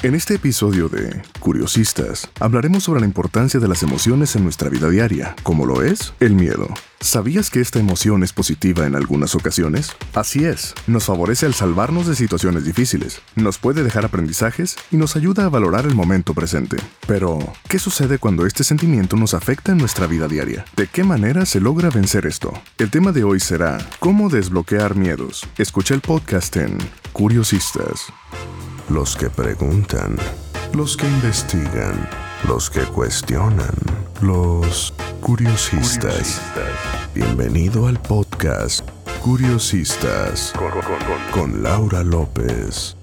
En este episodio de Curiosistas, hablaremos sobre la importancia de las emociones en nuestra vida diaria, como lo es el miedo. ¿Sabías que esta emoción es positiva en algunas ocasiones? Así es, nos favorece al salvarnos de situaciones difíciles, nos puede dejar aprendizajes y nos ayuda a valorar el momento presente. Pero, ¿qué sucede cuando este sentimiento nos afecta en nuestra vida diaria? ¿De qué manera se logra vencer esto? El tema de hoy será ¿Cómo desbloquear miedos? Escucha el podcast en Curiosistas. Los que preguntan, los que investigan, los que cuestionan, los curiosistas. Bienvenido al podcast Curiosistas con, Laura López.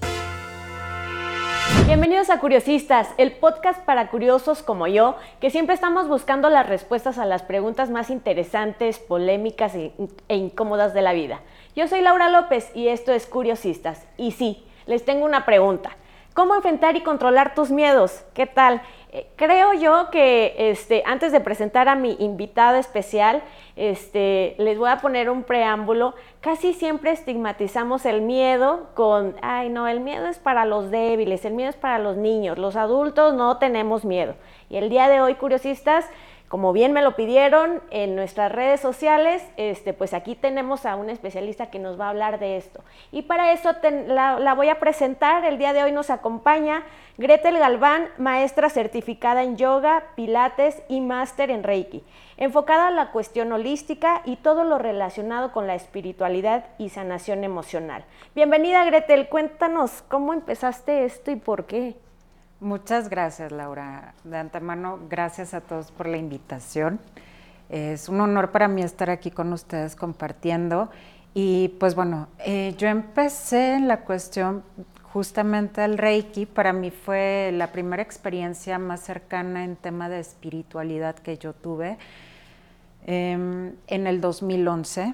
Bienvenidos a Curiosistas, el podcast para curiosos como yo, que siempre estamos buscando las respuestas a las preguntas más interesantes, polémicas e, e incómodas de la vida. Yo soy Laura López y esto es Curiosistas. Y sí, les tengo una pregunta. ¿Cómo enfrentar y controlar tus miedos? ¿Qué tal? Eh, creo yo que este, antes de presentar a mi invitada especial, este, les voy a poner un preámbulo. Casi siempre estigmatizamos el miedo con, ay no, el miedo es para los débiles, el miedo es para los niños, los adultos no tenemos miedo. Y el día de hoy, curiosistas, como bien me lo pidieron en nuestras redes sociales, este, pues aquí tenemos a un especialista que nos va a hablar de esto. Y para eso la, la, voy a presentar. El día de hoy nos acompaña Gretel Galván, maestra certificada en yoga, pilates y máster en Reiki, enfocada a la cuestión holística y todo lo relacionado con la espiritualidad y sanación emocional. Bienvenida Gretel, cuéntanos cómo empezaste esto y por qué. Muchas gracias, Laura. De antemano, gracias a todos por la invitación. Es un honor para mí estar aquí con ustedes compartiendo. Y pues bueno, eh, yo empecé en la cuestión justamente del Reiki. Para mí fue la primera experiencia más cercana en tema de espiritualidad que yo tuve em, en el 2011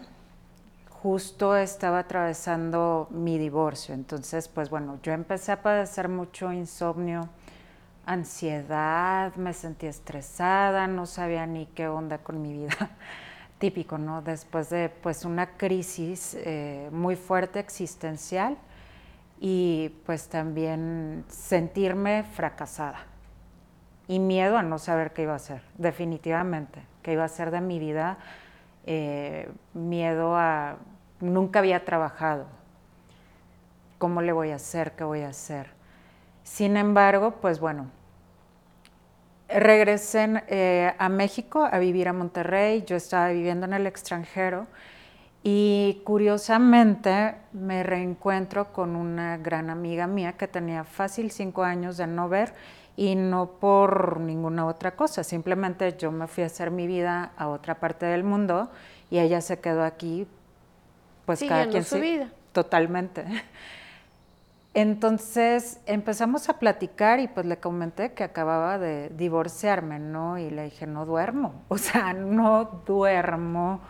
justo estaba atravesando mi divorcio. Entonces, pues bueno, yo empecé a padecer mucho insomnio, ansiedad, me sentía estresada, no sabía ni qué onda con mi vida. Típico, ¿no? Después de pues una crisis eh, muy fuerte existencial y pues también sentirme fracasada y miedo a no saber qué iba a hacer, definitivamente, qué iba a ser de mi vida, eh, miedo a nunca había trabajado. ¿Cómo le voy a hacer? ¿Qué voy a hacer? Sin embargo, pues bueno, regresé eh, a México a vivir a Monterrey, yo estaba viviendo en el extranjero y curiosamente me reencuentro con una gran amiga mía que tenía fácil cinco años de no ver y no por ninguna otra cosa, simplemente yo me fui a hacer mi vida a otra parte del mundo y ella se quedó aquí pues cada quien su vida. Totalmente. Entonces empezamos a platicar y pues le comenté que acababa de divorciarme, ¿no? Y le dije, no duermo, o sea, no duermo,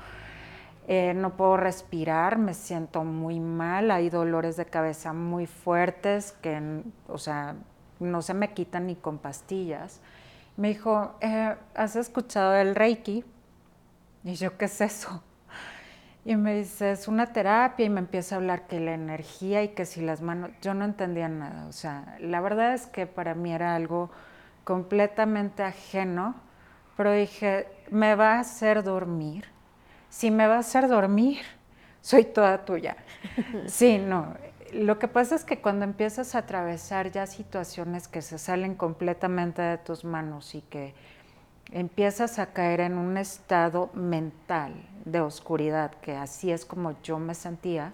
eh, no puedo respirar, me siento muy mal, hay dolores de cabeza muy fuertes que, o sea, no se me quitan ni con pastillas. Me dijo, eh, ¿has escuchado el Reiki? Y yo, ¿qué es eso? Y me dice, es una terapia y me empieza a hablar que la energía y que si las manos, yo no entendía nada. O sea, la verdad es que para mí era algo completamente ajeno, pero dije, me va a hacer dormir. Si me va a hacer dormir, soy toda tuya. Sí, no. Lo que pasa es que cuando empiezas a atravesar ya situaciones que se salen completamente de tus manos y que empiezas a caer en un estado mental de oscuridad, que así es como yo me sentía,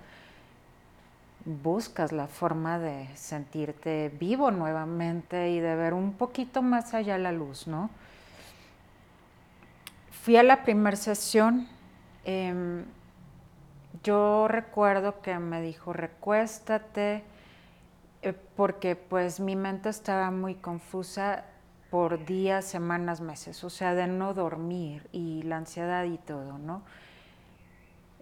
buscas la forma de sentirte vivo nuevamente y de ver un poquito más allá la luz, ¿no? Fui a la primera sesión, em, yo recuerdo que me dijo, recuéstate, eh, porque pues mi mente estaba muy confusa por días, semanas, meses, o sea, de no dormir y la ansiedad y todo, ¿no?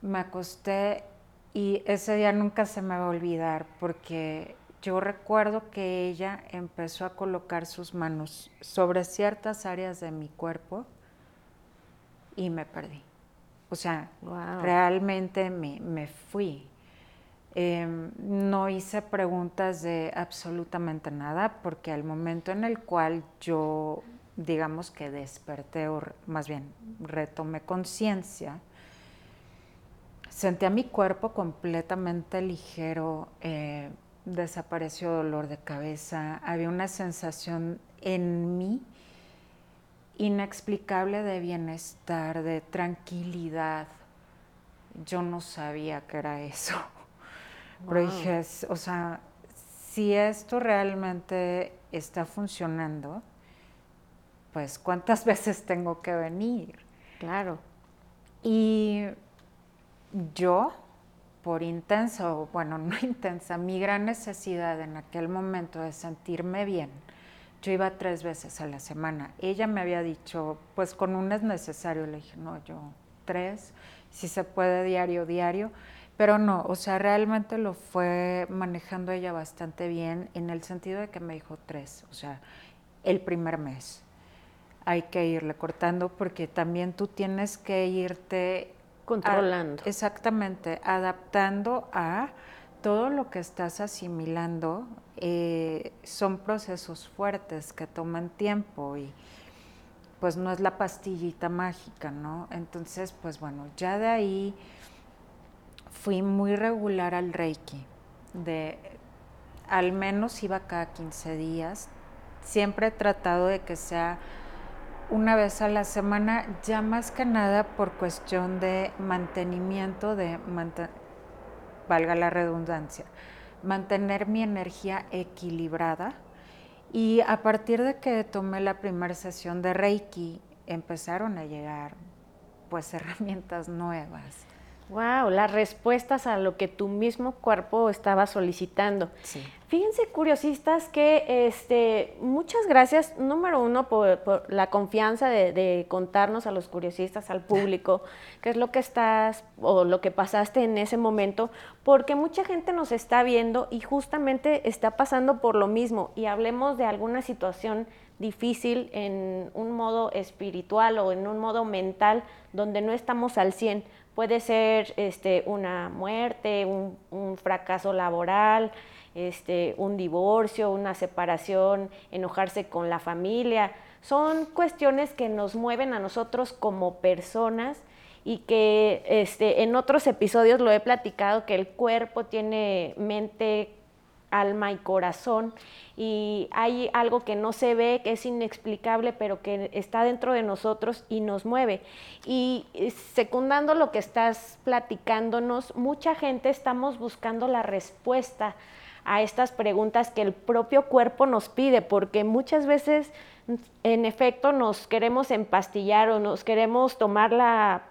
Me acosté y ese día nunca se me va a olvidar porque yo recuerdo que ella empezó a colocar sus manos sobre ciertas áreas de mi cuerpo y me perdí. O sea, realmente me, me fui. Em, no hice preguntas de absolutamente nada porque al momento en el cual yo, digamos que desperté, o más bien retomé conciencia, sentí a mi cuerpo completamente ligero, eh, desapareció dolor de cabeza, había una sensación en mí inexplicable de bienestar, de tranquilidad. Yo no sabía que era eso. Pero dije, o sea, si esto realmente está funcionando, pues cuántas veces tengo que venir. Claro. Y yo, por intensa, o bueno, no intensa, mi gran necesidad en aquel momento de sentirme bien, yo iba tres veces a la semana. Ella me había dicho, pues con un es necesario. Le dije, no, yo tres, si se puede diario, diario. Pero no, o sea, realmente lo fue manejando ella bastante bien en el sentido de que me dijo tres, o sea, el primer mes. Hay que irle cortando porque también tú tienes que irte controlando. exactamente, adaptando a todo lo que estás asimilando. Eh, son procesos fuertes que toman tiempo y pues no es la pastillita mágica, ¿no? Entonces, pues bueno, ya de ahí fui muy regular al Reiki, de al menos iba cada 15 días. Siempre he tratado de que sea una vez a la semana, ya más que nada por cuestión de mantenimiento, de valga la redundancia, mantener mi energía equilibrada. Y a partir de que tomé la primera sesión de Reiki, empezaron a llegar pues herramientas nuevas Wow, las respuestas a lo que tu mismo cuerpo estaba solicitando. Sí. Fíjense, curiosistas, que este, muchas gracias, número uno, por, la confianza de, contarnos a los curiosistas, al público, qué es lo que estás o lo que pasaste en ese momento, porque mucha gente nos está viendo y justamente está pasando por lo mismo. Y hablemos de alguna situación difícil en un modo espiritual o en un modo mental donde no estamos al 100 Puede ser este, una muerte, un, fracaso laboral, este, un divorcio, una separación, enojarse con la familia. Son cuestiones que nos mueven a nosotros como personas y que este, en otros episodios lo he platicado, que el cuerpo tiene mente, alma y corazón y hay algo que no se ve, que es inexplicable, pero que está dentro de nosotros y nos mueve. Y secundando lo que estás platicándonos, mucha gente estamos buscando la respuesta a estas preguntas que el propio cuerpo nos pide, porque muchas veces en efecto nos queremos empastillar o nos queremos tomar la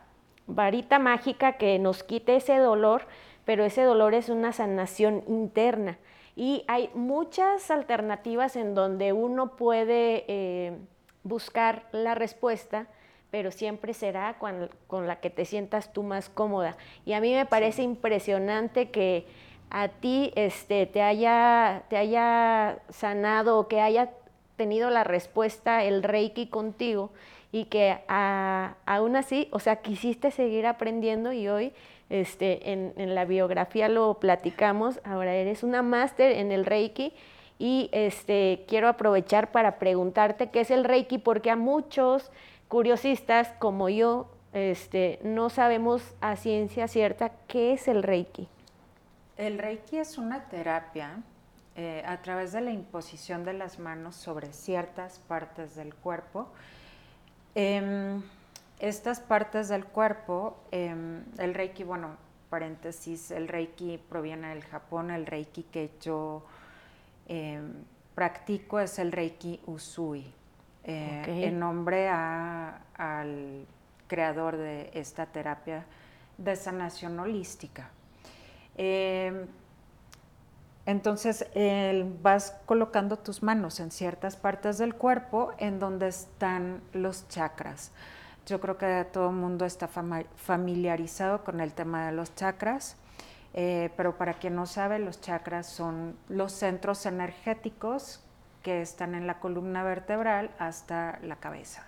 varita mágica que nos quite ese dolor, pero ese dolor es una sanación interna. Y hay muchas alternativas en donde uno puede eh, buscar la respuesta, pero siempre será con, la que te sientas tú más cómoda. Y a mí me parece impresionante que a ti este, te, haya, te haya sanado o que haya tenido la respuesta el Reiki contigo y que aún así, o sea, quisiste seguir aprendiendo y hoy este, en, la biografía lo platicamos, ahora eres una máster en el Reiki y este, quiero aprovechar para preguntarte qué es el Reiki, porque a muchos curiosistas como yo este, no sabemos a ciencia cierta qué es el Reiki. El Reiki es una terapia eh, a través de la imposición de las manos sobre ciertas partes del cuerpo. Em, estas partes del cuerpo, em, el Reiki, bueno, paréntesis, el Reiki proviene del Japón, el Reiki que yo em, practico es el Reiki Usui, eh, en nombre al creador de esta terapia de sanación holística. Em, entonces, vas colocando tus manos en ciertas partes del cuerpo en donde están los chakras. Yo creo que todo el mundo está familiarizado con el tema de los chakras, eh, pero para quien no sabe, los chakras son los centros energéticos que están en la columna vertebral hasta la cabeza.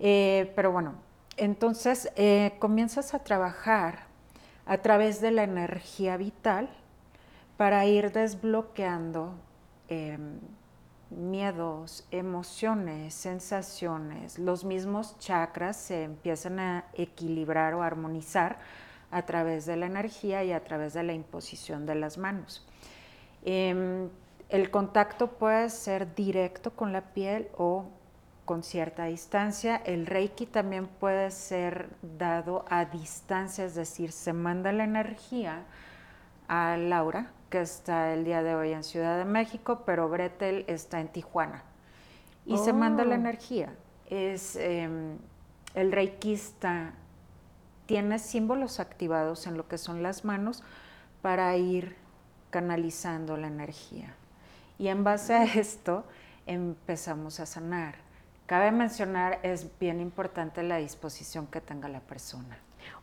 Eh, pero bueno, entonces eh, comienzas a trabajar a través de la energía vital para ir desbloqueando em, miedos, emociones, sensaciones. Los mismos chakras se empiezan a equilibrar o armonizar a través de la energía y a través de la imposición de las manos. Em, el contacto puede ser directo con la piel o con cierta distancia. El reiki también puede ser dado a distancia, es decir, se manda la energía a Laura, que está el día de hoy en Ciudad de México, pero Gretel está en Tijuana. Y se manda la oh. energía. Es em, el reikista tiene símbolos activados en lo que son las manos para ir canalizando la energía. Y en base a esto empezamos a sanar. Cabe mencionar, es bien importante la disposición que tenga la persona.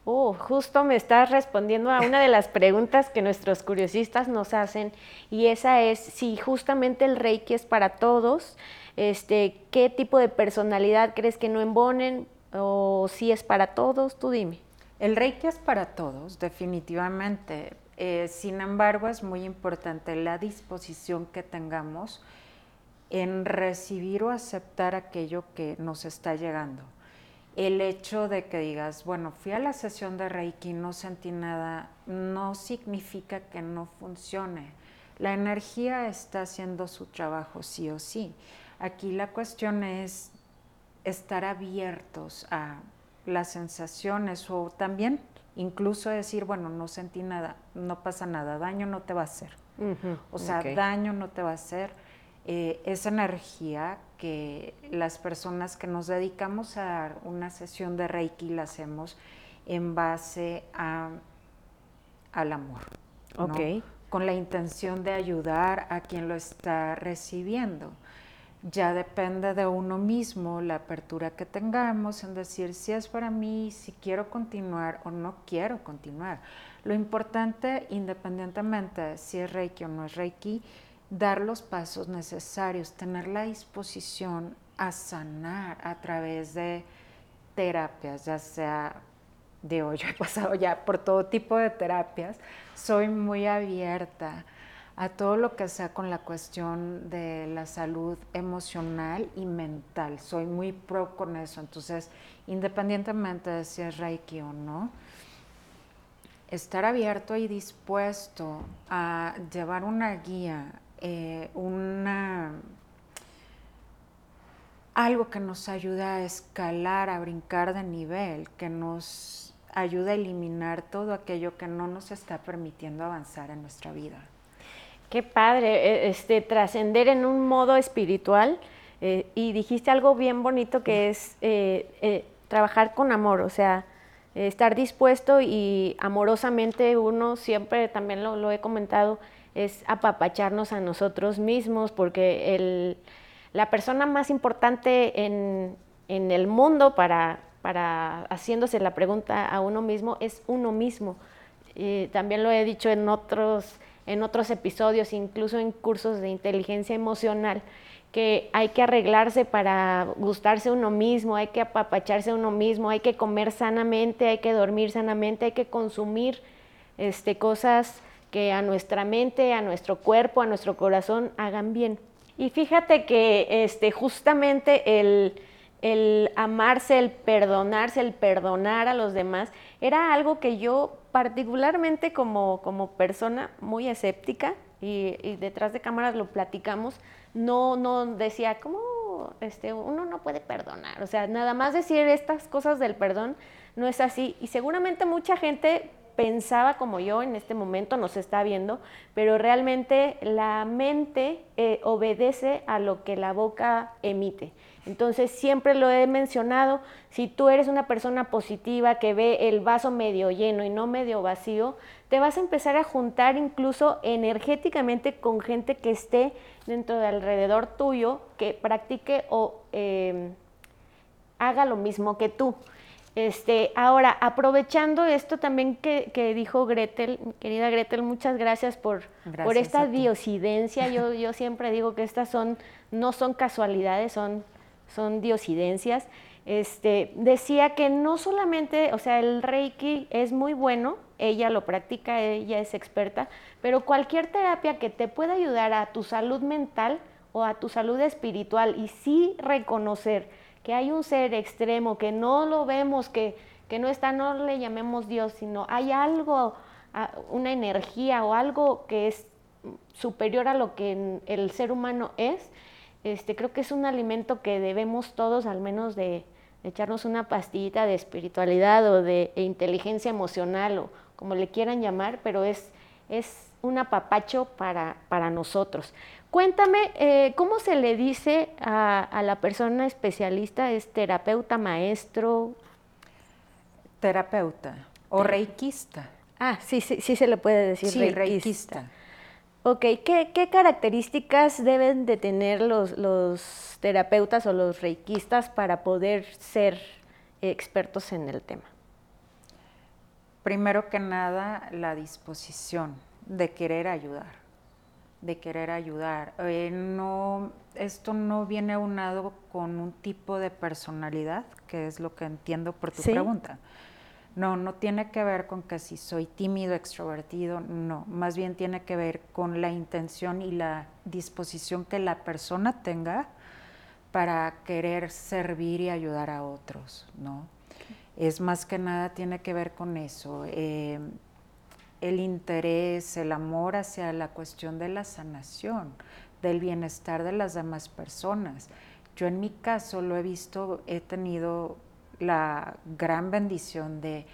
Oh, justo me estás respondiendo a una de las preguntas que nuestros curiosistas nos hacen y esa es si justamente el Reiki es para todos, este, ¿qué tipo de personalidad crees que no embonen o si es para todos? Tú dime. El Reiki es para todos, definitivamente. Eh, sin embargo, es muy importante la disposición que tengamos en recibir o aceptar aquello que nos está llegando. El hecho de que digas, bueno, fui a la sesión de Reiki, no sentí nada, no significa que no funcione. La energía está haciendo su trabajo sí o sí. Aquí la cuestión es estar abiertos a las sensaciones o también incluso decir, bueno, no sentí nada, no pasa nada, daño no te va a hacer. o sea, daño no te va a hacer. Eh, esa energía que las personas que nos dedicamos a dar una sesión de Reiki la hacemos en base a, al amor. Con la intención de ayudar a quien lo está recibiendo ya depende de uno mismo la apertura que tengamos en decir si es para mí, si quiero continuar o no quiero continuar. Lo importante, independientemente de si es Reiki o no es Reiki, dar los pasos necesarios, tener la disposición a sanar a través de terapias, ya sea de hoy, yo he pasado ya por todo tipo de terapias, soy muy abierta a todo lo que sea con la cuestión de la salud emocional y mental. Soy muy pro con eso. Entonces, independientemente de si es Reiki o no, estar abierto y dispuesto a llevar una guía, eh, una algo que nos ayuda a escalar, a brincar de nivel, que nos ayuda a eliminar todo aquello que no nos está permitiendo avanzar en nuestra vida. Qué padre, e, este, trascender en un modo espiritual. Eh, y dijiste algo bien bonito que es eh, eh, trabajar con amor, o sea, estar dispuesto y amorosamente uno siempre, también lo, he comentado, es apapacharnos a nosotros mismos, porque el, la persona más importante en, en el mundo para, para, haciéndose la pregunta a uno mismo es uno mismo. también lo he dicho en otros en otros episodios, incluso en cursos de inteligencia emocional, que hay que arreglarse para gustarse uno mismo, hay que apapacharse uno mismo, hay que comer sanamente, hay que dormir sanamente, hay que consumir este, cosas que a nuestra mente, a nuestro cuerpo, a nuestro corazón hagan bien. Y fíjate que este, justamente el, el amarse, el perdonarse, el perdonar a los demás, era algo que yo particularmente como, como persona muy escéptica, y, detrás de cámaras lo platicamos, no, no decía, ¿cómo este, uno no puede perdonar? O sea, nada más decir estas cosas del perdón no es así. Y seguramente mucha gente pensaba como yo en este momento, nos está viendo, pero realmente la mente eh, obedece a lo que la boca emite. Entonces, siempre lo he mencionado, si tú eres una persona positiva que ve el vaso medio lleno y no medio vacío, te vas a empezar a juntar incluso energéticamente con gente que esté dentro de alrededor tuyo, que practique o em, haga lo mismo que tú. Este, ahora, aprovechando esto también que, dijo Gretel, querida Gretel, muchas gracias por, por esta diosidencia. Yo, yo siempre digo que estas son, no son casualidades, son son diosidencias. este, decía que no solamente, o sea, el Reiki es muy bueno, ella lo practica, ella es experta, pero cualquier terapia que te pueda ayudar a tu salud mental o a tu salud espiritual y sí reconocer que hay un ser extremo, que no lo vemos, que, que no está, no le llamemos Dios, sino hay algo, una energía o algo que es superior a lo que el ser humano es, este, creo que es un alimento que debemos todos al menos de, echarnos una pastillita de espiritualidad o de inteligencia emocional o como le quieran llamar, pero es, es un apapacho para, para nosotros. Cuéntame, eh, ¿cómo se le dice a, la persona especialista? ¿Es terapeuta, maestro? Terapeuta o reikista. Ah, sí, sí, sí se le puede decir sí, reikista. Ok, ¿Qué, características deben de tener los, los terapeutas o los reikistas para poder ser expertos en el tema? Primero que nada, la disposición de querer ayudar, de querer ayudar. Eh, no, esto no viene aunado con un tipo de personalidad, que es lo que entiendo por tu pregunta. No, no tiene que ver con que si soy tímido, extrovertido, no, más bien tiene que ver con la intención y la disposición que la persona tenga para querer servir y ayudar a otros, ¿no? Es más que nada tiene que ver con eso, eh, el interés, el amor hacia la cuestión de la sanación, del bienestar de las demás personas. Yo en mi caso lo he visto, he tenido la gran bendición de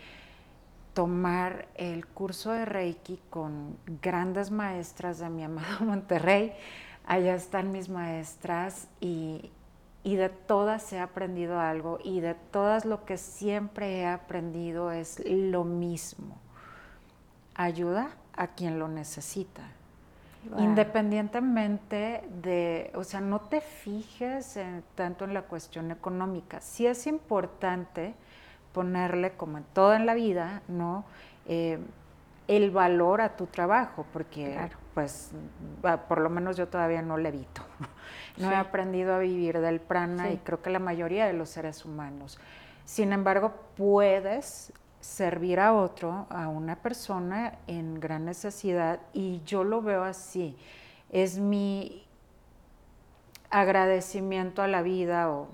tomar el curso de Reiki con grandes maestras de mi amado Monterrey. Allá están mis maestras y, de todas he aprendido algo y de todas lo que siempre he aprendido es lo mismo. Ayuda a quien lo necesita. Independientemente de, o sea, no te fijes tanto en la cuestión económica. Sí es importante ponerle, como en todo en la vida, ¿no? Eh, el valor a tu trabajo, porque pues por lo menos yo todavía no le evito. No he aprendido a vivir del prana y creo que la mayoría de los seres humanos. Sin embargo, puedes servir a otro, a una persona en gran necesidad y yo lo veo así. Es mi agradecimiento a la vida o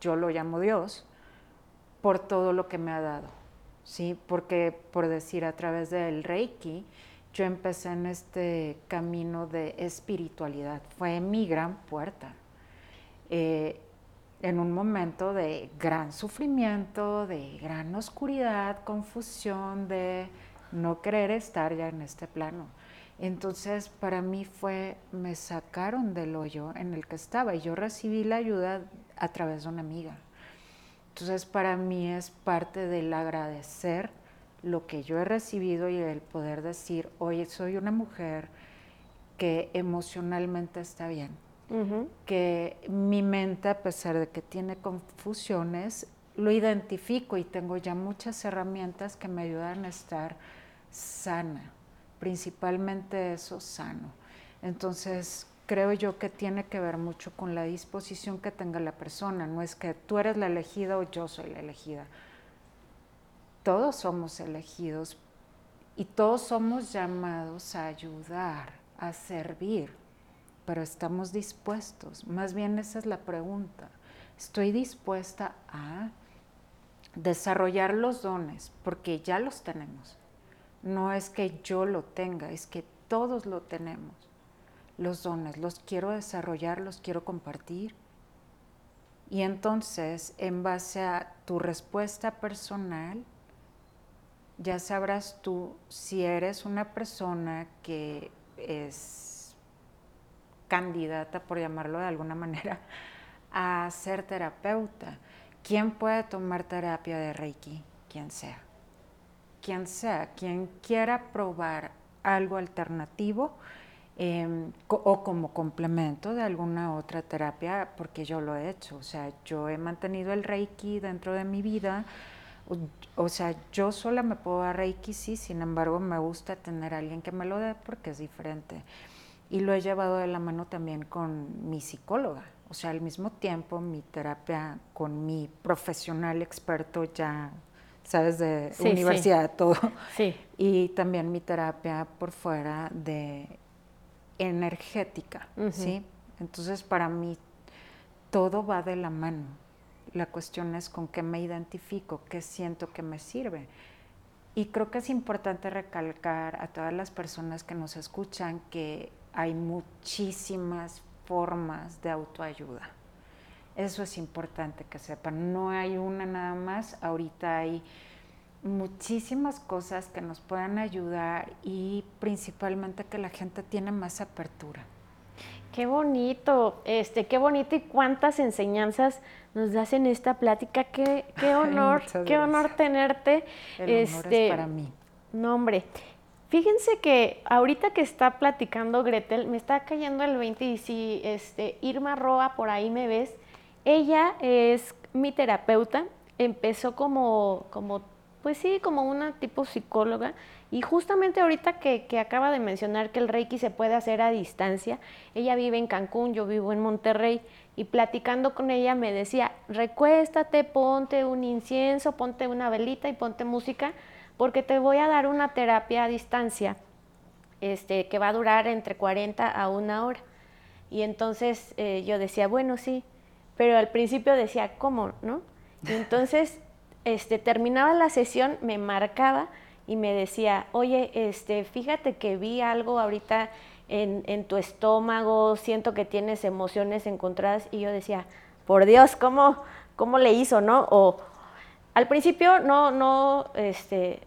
yo lo llamo Dios por todo lo que me ha dado. Sí, porque por decir a través del Reiki yo empecé en este camino de espiritualidad. Fue mi gran puerta. Eh, en un momento de gran sufrimiento, de gran oscuridad, confusión, de no querer estar ya en este plano. Entonces para mí fue, me sacaron del hoyo en el que estaba y yo recibí la ayuda a través de una amiga. Entonces para mí es parte del agradecer lo que yo he recibido y el poder decir, oye, soy una mujer que emocionalmente está bien que mi mente, a pesar de que tiene confusiones, lo identifico y tengo ya muchas herramientas que me ayudan a estar sana, principalmente eso sano. Entonces, creo yo que tiene que ver mucho con la disposición que tenga la persona, no es que tú eres la elegida o yo soy la elegida. Todos somos elegidos y todos somos llamados a ayudar, a servir pero estamos dispuestos. Más bien esa es la pregunta. Estoy dispuesta a desarrollar los dones, porque ya los tenemos. No es que yo lo tenga, es que todos lo tenemos. Los dones, los quiero desarrollar, los quiero compartir. Y entonces, en base a tu respuesta personal, ya sabrás tú si eres una persona que es candidata, por llamarlo de alguna manera, a ser terapeuta. ¿Quién puede tomar terapia de Reiki? Quien sea. Quien sea, quien quiera probar algo alternativo em, o como complemento de alguna otra terapia, porque yo lo he hecho. O sea, yo he mantenido el Reiki dentro de mi vida. O, sea, yo sola me puedo dar Reiki, sí, sin embargo me gusta tener a alguien que me lo dé porque es diferente. Y lo he llevado de la mano también con mi psicóloga. O sea, al mismo tiempo mi terapia con mi profesional experto ya, sabes, de universidad, todo. Sí. Y también mi terapia por fuera de energética, ¿sí? Entonces, para mí todo va de la mano. La cuestión es con qué me identifico, qué siento que me sirve. Y creo que es importante recalcar a todas las personas que nos escuchan que hay muchísimas formas de autoayuda. Eso es importante que sepan. No hay una nada más. Ahorita hay muchísimas cosas que nos puedan ayudar y principalmente que la gente tiene más apertura. Qué bonito, este, qué bonito y cuántas enseñanzas nos das en esta plática. Qué, qué honor, qué honor tenerte. El este, es para mí. No, hombre. Fíjense que ahorita que está platicando Gretel, me está cayendo el 20 y si este, Irma Roa, por ahí me ves, ella es mi terapeuta, empezó como, como pues sí, como una tipo psicóloga. Y justamente ahorita que, que, acaba de mencionar que el Reiki se puede hacer a distancia, ella vive en Cancún, yo vivo en Monterrey, y platicando con ella me decía, recuéstate, ponte un incienso, ponte una velita y ponte música, porque te voy a dar una terapia a distancia este, que va a durar entre 40 a una hora. Y entonces eh, yo decía, bueno, sí, pero al principio decía, ¿cómo? ¿No? Y entonces este, terminaba la sesión, me marcaba y me decía, oye, este, fíjate que vi algo ahorita en, tu estómago, siento que tienes emociones encontradas y yo decía, por Dios, ¿cómo, cómo le hizo, no? O al principio no, no, este,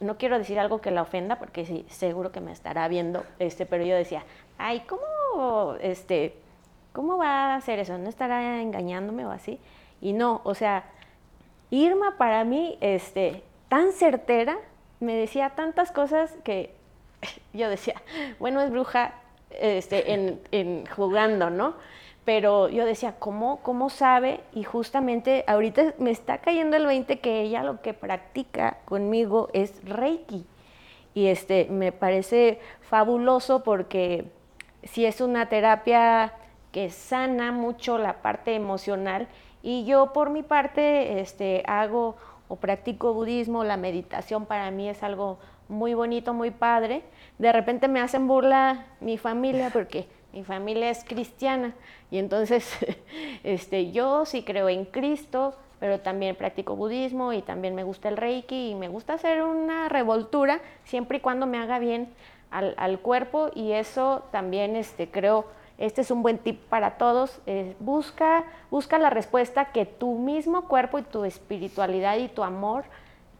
no quiero decir algo que la ofenda porque sí, seguro que me estará viendo, este, pero yo decía, ay, ¿cómo, este, cómo va a hacer eso? ¿No estará engañándome o así? Y no, o sea, Irma para mí, este, tan certera, me decía tantas cosas que yo decía, bueno, es bruja este, en, jugando, ¿no? Pero yo decía, ¿cómo, ¿cómo sabe? Y justamente ahorita me está cayendo el 20 que ella lo que practica conmigo es Reiki. Y este, me parece fabuloso porque si es una terapia que sana mucho la parte emocional y yo por mi parte este, hago o practico budismo, la meditación para mí es algo muy bonito, muy padre. De repente me hacen burla mi familia porque mi familia es cristiana y entonces este, yo sí creo en Cristo, pero también practico budismo y también me gusta el reiki y me gusta hacer una revoltura siempre y cuando me haga bien al, cuerpo y eso también este, creo este es un buen tip para todos. busca, busca la respuesta que tu mismo cuerpo y tu espiritualidad y tu amor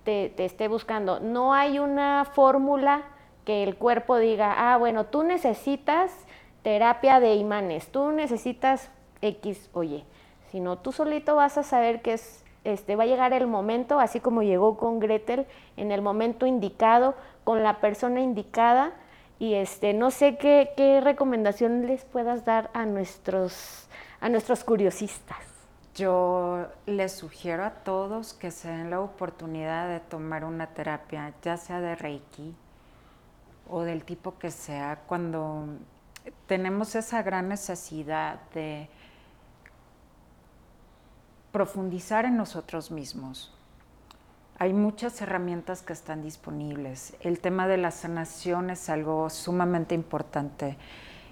te, esté buscando. No hay una fórmula que el cuerpo diga, ah, bueno, tú necesitas terapia de imanes, tú necesitas X o Y, sino tú solito vas a saber que es, este, va a llegar el momento, así como llegó con Gretel, en el momento indicado, con la persona indicada, y este, no sé qué, qué recomendación les puedas dar a nuestros, a nuestros curiosistas. Yo les sugiero a todos que se den la oportunidad de tomar una terapia, ya sea de Reiki o del tipo que sea, cuando tenemos esa gran necesidad de profundizar en nosotros mismos, hay muchas herramientas que están disponibles. El tema de la sanación es algo sumamente importante.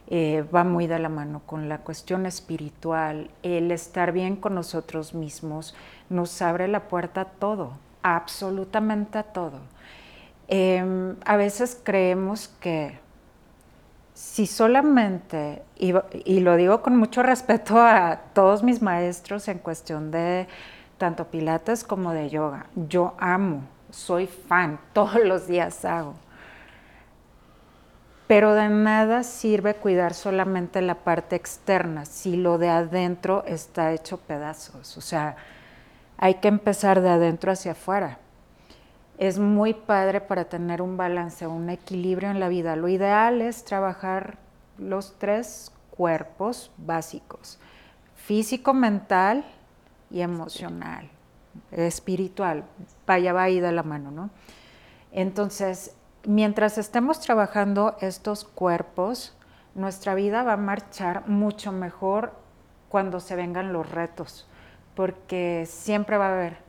Eh, va muy de la mano con la cuestión espiritual. El estar bien con nosotros mismos nos abre la puerta a todo, absolutamente a todo. Em, a veces creemos que si solamente, y lo digo con mucho respeto a todos mis maestros en cuestión de tanto pilates como de yoga. Yo amo, soy fan, todos los días hago. Pero de nada sirve cuidar solamente la parte externa si lo de adentro está hecho pedazos. O sea, hay que empezar de adentro hacia afuera. Es muy padre para tener un balance, un equilibrio en la vida. Lo ideal es trabajar los tres cuerpos básicos, físico, mental y emocional, espiritual, vaya, va ahí de la mano, ¿no? Entonces, mientras estemos trabajando estos cuerpos, nuestra vida va a marchar mucho mejor cuando se vengan los retos, porque siempre va a haber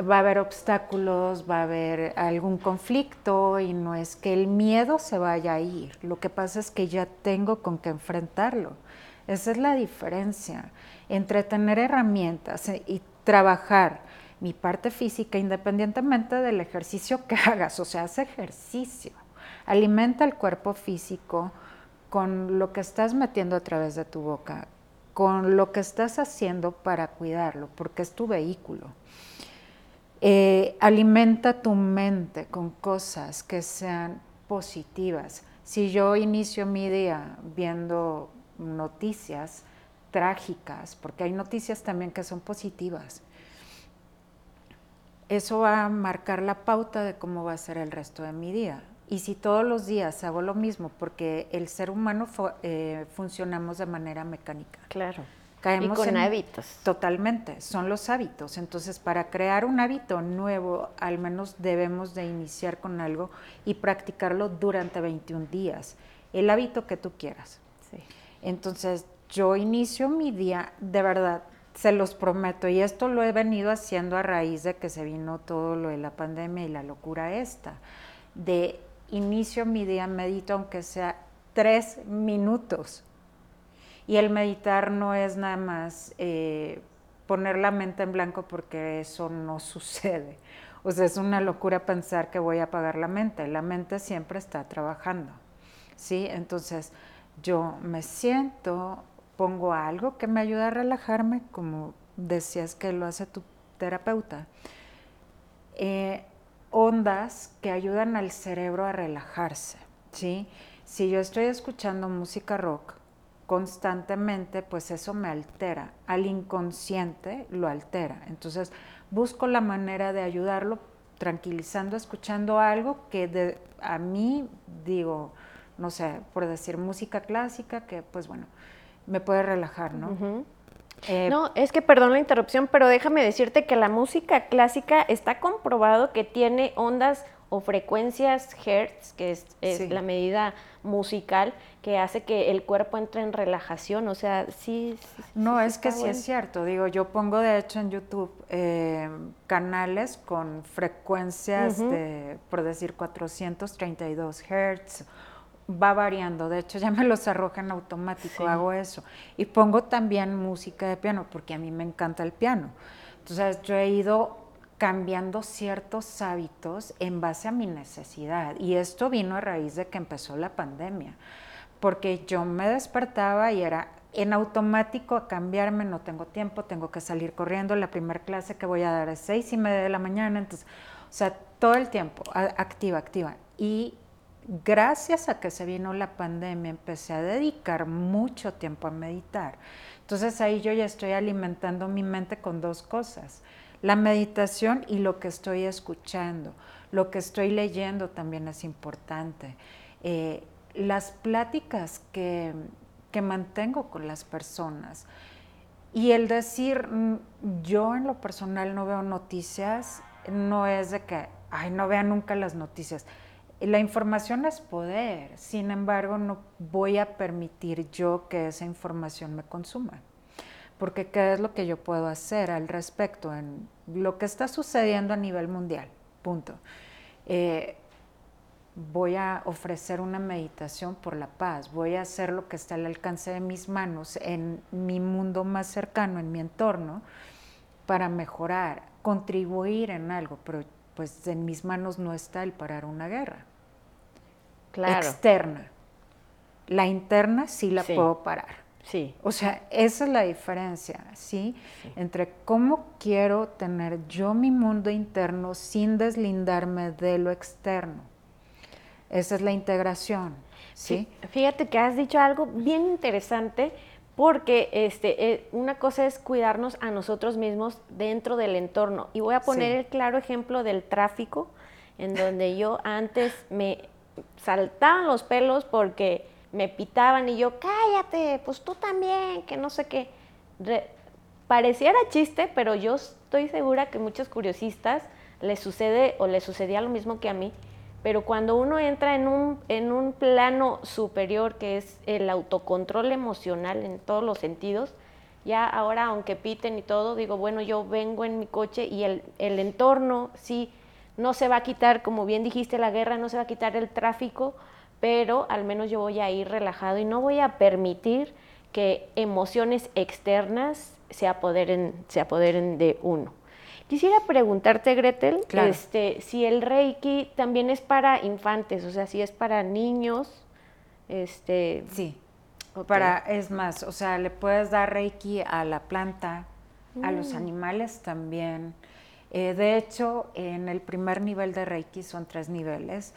va a haber obstáculos, va a haber algún conflicto y no es que el miedo se vaya a ir, lo que pasa es que ya tengo con qué enfrentarlo. Esa es la diferencia entre tener herramientas y trabajar mi parte física independientemente del ejercicio que hagas, o sea, haz ejercicio, alimenta el cuerpo físico con lo que estás metiendo a través de tu boca, con lo que estás haciendo para cuidarlo, porque es tu vehículo. Eh, alimenta tu mente con cosas que sean positivas. Si yo inicio mi día viendo noticias trágicas, porque hay noticias también que son positivas, eso va a marcar la pauta de cómo va a ser el resto de mi día. Y si todos los días hago lo mismo, porque el ser humano eh, funcionamos de manera mecánica. Claro y con hábitos. Totalmente, son los hábitos. Entonces, para crear un hábito nuevo, al menos debemos de iniciar con algo y practicarlo durante 21 días. El hábito que tú quieras. Entonces, yo inicio mi día, de verdad, se los prometo, y esto lo he venido haciendo a raíz de que se vino todo lo de la pandemia y la locura esta, de inicio mi día, medito aunque sea tres minutos y el meditar no es nada más eh, poner la mente en blanco porque eso no sucede. O sea, es una locura pensar que voy a apagar la mente. La mente siempre está trabajando. ¿sí? Entonces, yo me siento, pongo algo que me ayuda a relajarme, como decías que lo hace tu terapeuta. Eh, ondas que ayudan al cerebro a relajarse. ¿sí? Si yo estoy escuchando música rock, constantemente, pues eso me altera. Al inconsciente lo altera. Entonces busco la manera de ayudarlo tranquilizando, escuchando algo que de, a mí digo, no sé, por decir música clásica, que pues bueno, me puede relajar, ¿no? Eh, no, es que perdón la interrupción, pero déjame decirte que la música clásica está comprobado que tiene ondas o frecuencias Hertz, que es, la medida musical, que hace que el cuerpo entre en relajación. O sea, sí. no, es que sí es cierto. Digo, yo pongo de hecho en YouTube eh, canales con frecuencias de, por decir, 432 Hertz. Va variando, de hecho ya me los arroja en automático, hago eso. Y pongo también música de piano, porque a mí me encanta el piano. Entonces yo he ido cambiando ciertos hábitos en base a mi necesidad. Y esto vino a raíz de que empezó la pandemia, porque yo me despertaba y era en automático a cambiarme, no tengo tiempo, tengo que salir corriendo, la primera clase que voy a dar es seis y media de la mañana, entonces, o sea, todo el tiempo, activa, activa. Y gracias a que se vino la pandemia, empecé a dedicar mucho tiempo a meditar. Entonces ahí yo ya estoy alimentando mi mente con dos cosas la meditación y lo que estoy escuchando, lo que estoy leyendo también es importante. Eh, las pláticas que, mantengo con las personas y el decir, mm, yo en lo personal no veo noticias, no es de que, ay, no vea nunca las noticias. La información es poder, sin embargo, no voy a permitir yo que esa información me consuma porque ¿qué es lo que yo puedo hacer al respecto en lo que está sucediendo a nivel mundial? Punto. Eh, voy a ofrecer una meditación por la paz, voy a hacer lo que está al alcance de mis manos en mi mundo más cercano, en mi entorno, para mejorar, contribuir en algo, pero pues en mis manos no está el parar una guerra. Claro. Externa. La interna sí la puedo parar Sí. O sea, esa es la diferencia, ¿sí? Entre cómo quiero tener yo mi mundo interno sin deslindarme de lo externo. Esa es la integración, ¿sí? Fíjate que has dicho algo bien interesante porque este, eh, una cosa es cuidarnos a nosotros mismos dentro del entorno. Y voy a poner el claro ejemplo del tráfico, en donde yo antes me saltaban los pelos porque me pitaban y yo, cállate, pues tú también, que no sé qué. pareciera chiste, pero yo estoy segura que muchos curiosistas les sucede o les sucedía lo mismo que a mí, pero cuando uno entra en un, en un plano superior que es el autocontrol emocional en todos los sentidos, ya ahora aunque piten y todo, digo, bueno, yo vengo en mi coche y el, el entorno sí no se va a quitar, como bien dijiste, la guerra no se va a quitar el tráfico, pero al menos yo voy a ir relajado y no voy a permitir que emociones externas se apoderen, se apoderen de uno. Quisiera preguntarte, Gretel, este, si el Reiki también es para infantes, o sea, si es para niños. Este, sí. Para, es más, o sea, le puedes dar Reiki a la planta, a los mm. animales también. Eh, de hecho, en el primer nivel de Reiki son tres niveles.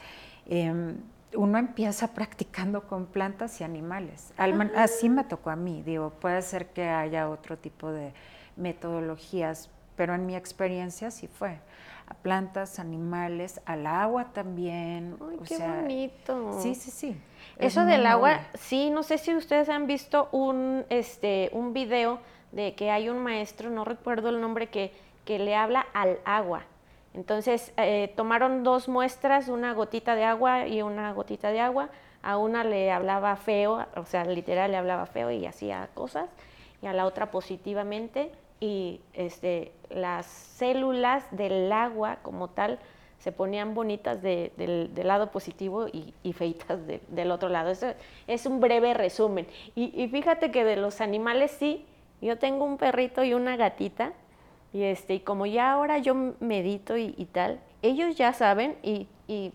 Em, uno empieza practicando con plantas y animales. Así me tocó a mí, digo, puede ser que haya otro tipo de metodologías, pero en mi experiencia sí fue. A plantas, animales, al agua también. Ay, qué bonito. Sí, sí, sí. Eso del agua, sí, no sé si ustedes han visto un, este, un video de que hay un maestro, no recuerdo el nombre, que, que le habla al agua entonces eh, tomaron dos muestras, una gotita de agua y una gotita de agua. A una le hablaba feo, o sea, literal le hablaba feo y hacía cosas, y a la otra positivamente. Y este, las células del agua como tal se ponían bonitas del, lado positivo y, feitas del otro lado. Eso es un breve resumen. Y, y fíjate que de los animales sí, yo tengo un perrito y una gatita y, este, y como ya ahora yo medito y, tal, ellos ya saben y, y,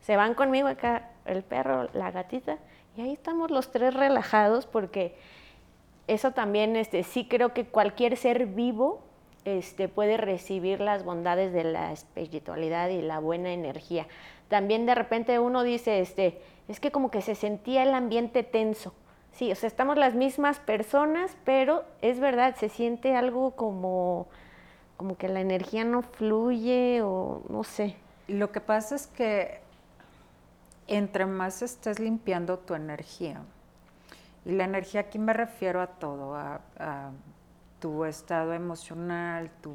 se van conmigo acá, el perro, la gatita, y ahí estamos los tres relajados porque eso también este, sí creo que cualquier ser vivo este, puede recibir las bondades de la espiritualidad y la buena energía. También de repente uno dice, este, es que como que se sentía el ambiente tenso. Sí, o sea, estamos las mismas personas, pero es verdad, se siente algo como como que la energía no fluye o no sé. Lo que pasa es que entre más estés limpiando tu energía, y la energía aquí me refiero a todo, a, tu estado emocional, tu,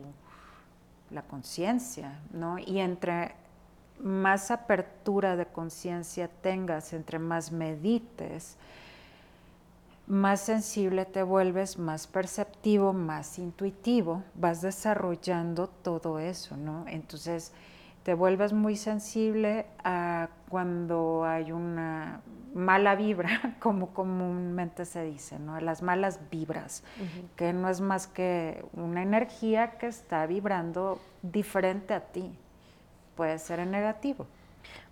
la conciencia, ¿no? Y entre más apertura de conciencia tengas, entre más medites, más sensible te vuelves, más perceptivo, más intuitivo, vas desarrollando todo eso, ¿no? Entonces te vuelves muy sensible a cuando hay una mala vibra, como comúnmente se dice, ¿no? Las malas vibras, que no es más que una energía que está vibrando diferente a ti, puede ser en negativo.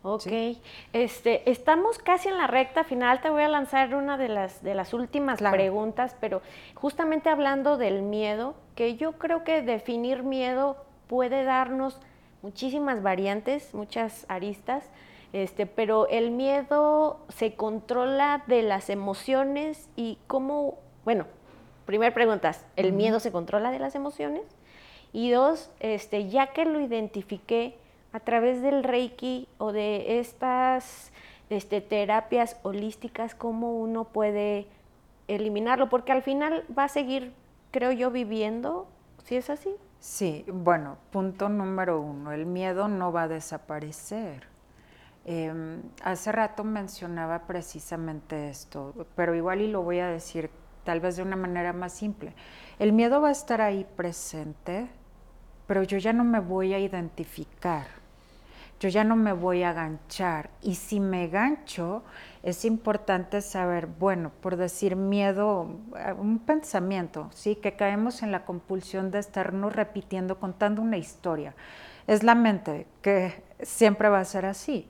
Ok, este, estamos casi en la recta final, te voy a lanzar una de las, de las últimas preguntas, pero justamente hablando del miedo, que yo creo que definir miedo puede darnos muchísimas variantes, muchas aristas, este, pero el miedo se controla de las emociones y cómo, bueno, primer pregunta, ¿el miedo se controla de las emociones? Y dos, este, ya que lo identifiqué, a través del Reiki o de estas este, terapias holísticas, cómo uno puede eliminarlo, porque al final va a seguir, creo yo, viviendo, si es así. Sí, bueno, punto número uno, el miedo no va a desaparecer. Em, hace rato mencionaba precisamente esto, pero igual y lo voy a decir tal vez de una manera más simple. El miedo va a estar ahí presente, pero yo ya no me voy a identificar yo ya no me voy a ganchar. Y si me gancho, es importante saber, bueno, por decir miedo, un pensamiento, ¿sí? Que caemos en la compulsión de estarnos repitiendo, contando una historia. Es la mente, que siempre va a ser así.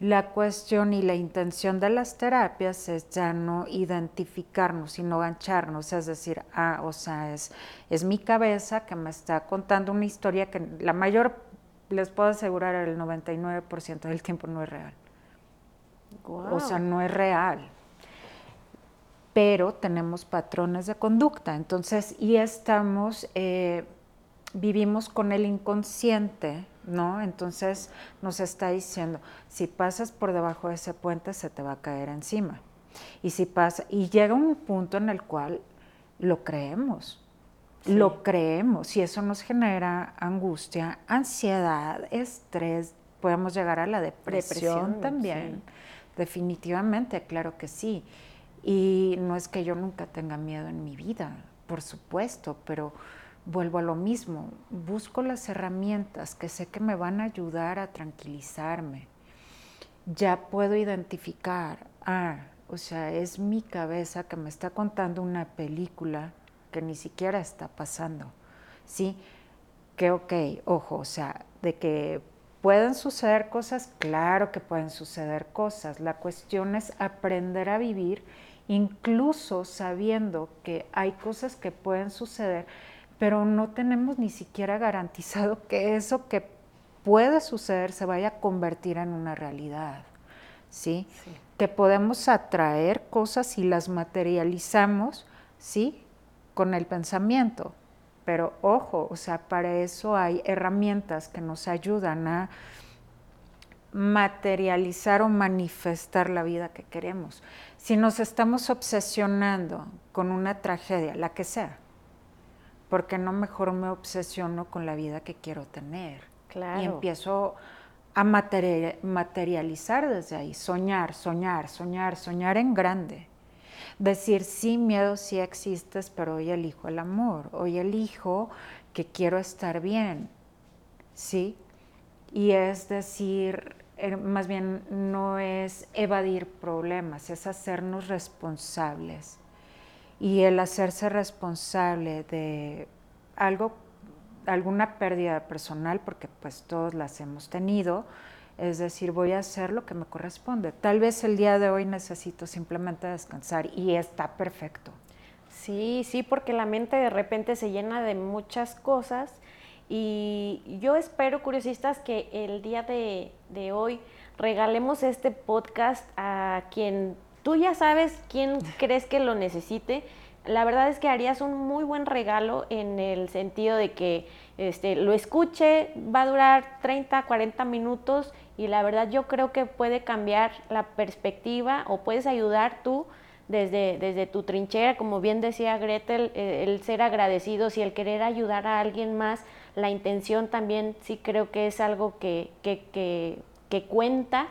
La cuestión y la intención de las terapias es ya no identificarnos, sino gancharnos, es decir, ah, o sea, es, es mi cabeza que me está contando una historia que la mayor les puedo asegurar el 99% del tiempo no es real. O sea, no es real. Pero tenemos patrones de conducta. Entonces, y estamos, eh, vivimos con el inconsciente, ¿no? Entonces nos está diciendo, si pasas por debajo de ese puente, se te va a caer encima. Y si pasa, y llega un punto en el cual lo creemos lo creemos y eso nos genera angustia, ansiedad, estrés, podemos llegar a la depresión, también. Definitivamente, claro que sí. Y no es que yo nunca tenga miedo en mi vida, por supuesto, pero vuelvo a lo mismo. Busco las herramientas que sé que me van a ayudar a tranquilizarme. Ya puedo identificar, ah, o sea, es mi cabeza que me está contando una película que ni siquiera está pasando. ¿Sí? Que, ok, ojo, o sea, de que pueden suceder cosas, claro que pueden suceder cosas. La cuestión es aprender a vivir incluso sabiendo que hay cosas que pueden suceder, pero no tenemos ni siquiera garantizado que eso que puede suceder se vaya a convertir en una realidad. ¿sí? Que podemos atraer cosas y las materializamos, ¿sí? Con el pensamiento. Pero ojo, o sea, para eso hay herramientas que nos ayudan a materializar o manifestar la vida que queremos. Si nos estamos obsesionando con una tragedia, la que sea, ¿por qué no mejor me obsesiono con la vida que quiero tener? Claro. Y empiezo a materializar desde ahí, soñar, soñar, soñar, soñar en grande. Decir, sí, miedo sí existes, pero hoy elijo el amor, hoy elijo que quiero estar bien, ¿sí? Y es decir, er, más bien no es evadir problemas, es hacernos responsables. Y el hacerse responsable de algo alguna pérdida personal, porque pues todos las hemos tenido, es decir, voy a hacer lo que me corresponde. Tal vez el día de hoy necesito simplemente descansar y está perfecto. Sí, sí, porque la mente de repente se llena de muchas cosas y yo espero, curiosistas, que el día de, de hoy regalemos este podcast a quien tú ya sabes quién crees que lo necesite la verdad es que harías un muy buen regalo en el sentido de que este, lo escuche, va a durar 30, 40 minutos y la verdad yo creo que puede cambiar la perspectiva o puedes ayudar tú desde, desde tu trinchera, como bien decía Gretel, eh, el ser agradecidos y el querer ayudar a alguien más, la intención también sí creo que es algo que, que, que, que cuenta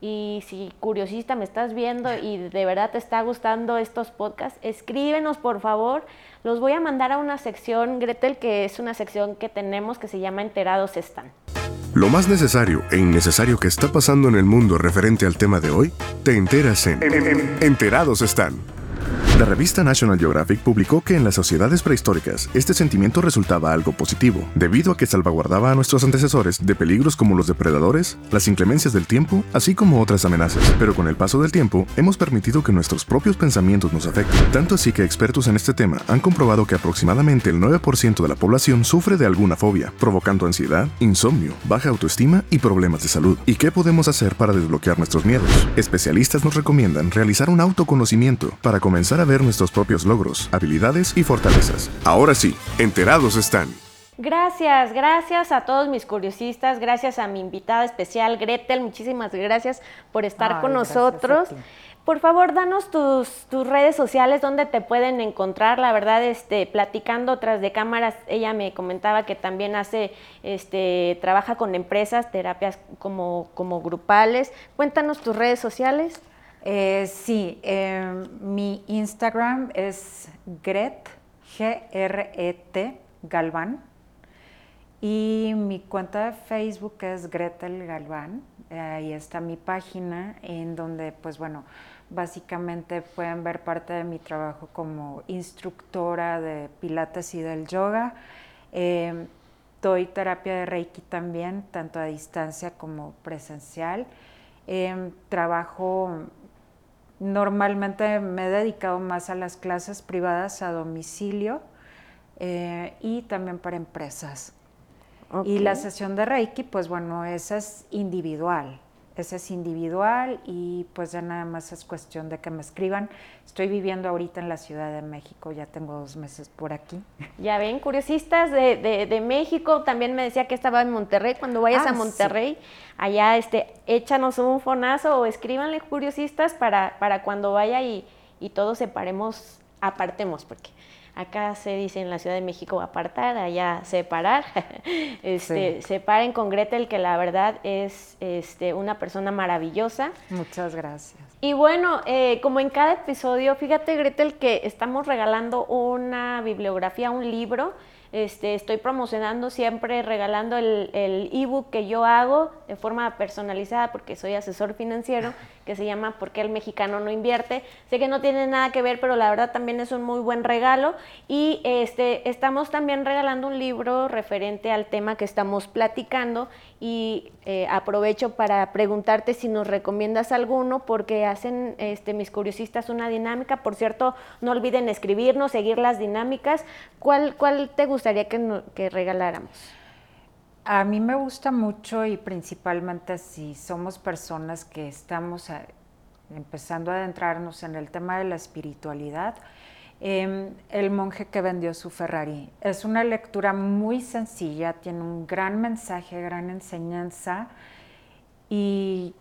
y si curiosista me estás viendo y de verdad te está gustando estos podcasts, escríbenos por favor. Los voy a mandar a una sección, Gretel, que es una sección que tenemos que se llama Enterados están. Lo más necesario e innecesario que está pasando en el mundo referente al tema de hoy, te enteras en Enterados están. La revista National Geographic publicó que en las sociedades prehistóricas este sentimiento resultaba algo positivo, debido a que salvaguardaba a nuestros antecesores de peligros como los depredadores, las inclemencias del tiempo, así como otras amenazas. Pero con el paso del tiempo, hemos permitido que nuestros propios pensamientos nos afecten, tanto así que expertos en este tema han comprobado que aproximadamente el 9% de la población sufre de alguna fobia, provocando ansiedad, insomnio, baja autoestima y problemas de salud. ¿Y qué podemos hacer para desbloquear nuestros miedos? Especialistas nos recomiendan realizar un autoconocimiento para comenzar a ver nuestros propios logros, habilidades y fortalezas. Ahora sí, enterados están. Gracias, gracias a todos mis curiosistas, gracias a mi invitada especial Gretel, muchísimas gracias por estar con nosotros. Por favor, danos tus, tus, redes sociales donde te pueden encontrar. La verdad, este, platicando tras de cámaras, ella me comentaba que también hace, este, trabaja con empresas, terapias como, como grupales. Cuéntanos tus redes sociales. Eh, sí, em, mi Instagram es Gret, G-R-E-T, Galván. Y mi cuenta de Facebook es Gretel Galván. ahí está mi página en donde, pues bueno, básicamente pueden ver parte de mi trabajo como instructora de pilates y del yoga. Em, doy terapia de Reiki también, tanto a distancia como presencial. Em, trabajo Normalmente me he dedicado más a las clases privadas a domicilio eh, y también para empresas. Y la sesión de Reiki, pues bueno, esa es individual. Ese es individual y pues ya nada más es cuestión de que me escriban. Estoy viviendo ahorita en la Ciudad de México, ya tengo dos meses por aquí. Ya ven, curiosistas de, de, México, también me decía que estaba en Monterrey. Cuando vayas a ah, Monterrey, allá este, échanos un fonazo o escríbanle curiosistas para, para cuando vaya y, y todos separemos apartemos, porque acá se dice en la Ciudad de México apartar, allá separar. este, Separen con Gretel, que la verdad es este, una persona maravillosa. Muchas gracias. Y bueno, eh, como en cada episodio, fíjate Gretel que estamos regalando una bibliografía, un libro este, estoy promocionando siempre, regalando el ebook que yo hago de forma personalizada porque soy asesor financiero, que se llama ¿Por qué el mexicano no invierte? Sé que no tiene nada que ver, pero la verdad también es un muy buen regalo. Y este, estamos también regalando un libro referente al tema que estamos platicando y eh, aprovecho para preguntarte si nos recomiendas alguno porque hacen este, mis curiosistas una dinámica. Por cierto, no olviden escribirnos, seguir las dinámicas. ¿Cuál, cuál te que regaláramos? A mí me gusta mucho y principalmente si somos personas que estamos empezando a adentrarnos en el tema de la espiritualidad, Em, el monje que vendió su Ferrari. Es una lectura muy sencilla, tiene un gran mensaje, gran enseñanza y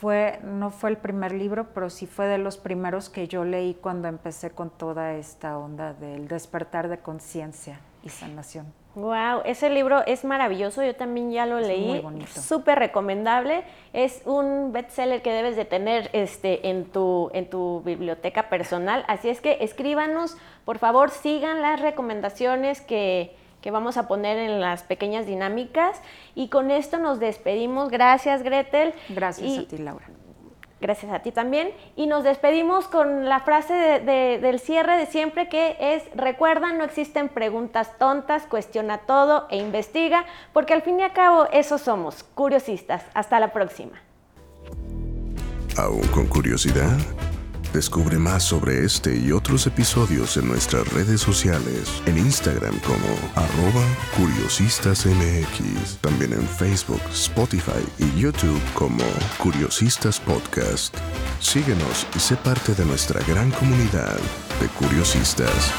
fue, no fue el primer libro, pero sí fue de los primeros que yo leí cuando empecé con toda esta onda del despertar de conciencia y sanación. Wow, ese libro es maravilloso, yo también ya lo leí, súper recomendable, es un bestseller que debes de tener este, en, tu, en tu biblioteca personal, así es que escríbanos, por favor sigan las recomendaciones que, que vamos a poner en las pequeñas dinámicas y con esto nos despedimos, gracias Gretel. Gracias a ti Laura. Gracias a ti también. Y nos despedimos con la frase del cierre de siempre que es, recuerda, no existen preguntas tontas, cuestiona todo e investiga, porque al fin y al cabo eso somos, curiosistas. Hasta la próxima. ¿Aún con curiosidad? Descubre más sobre este y otros episodios en nuestras redes sociales, en Instagram como arroba curiosistasmx, también en Facebook, Spotify y YouTube como Curiosistas Podcast. Síguenos y sé parte de nuestra gran comunidad de curiosistas.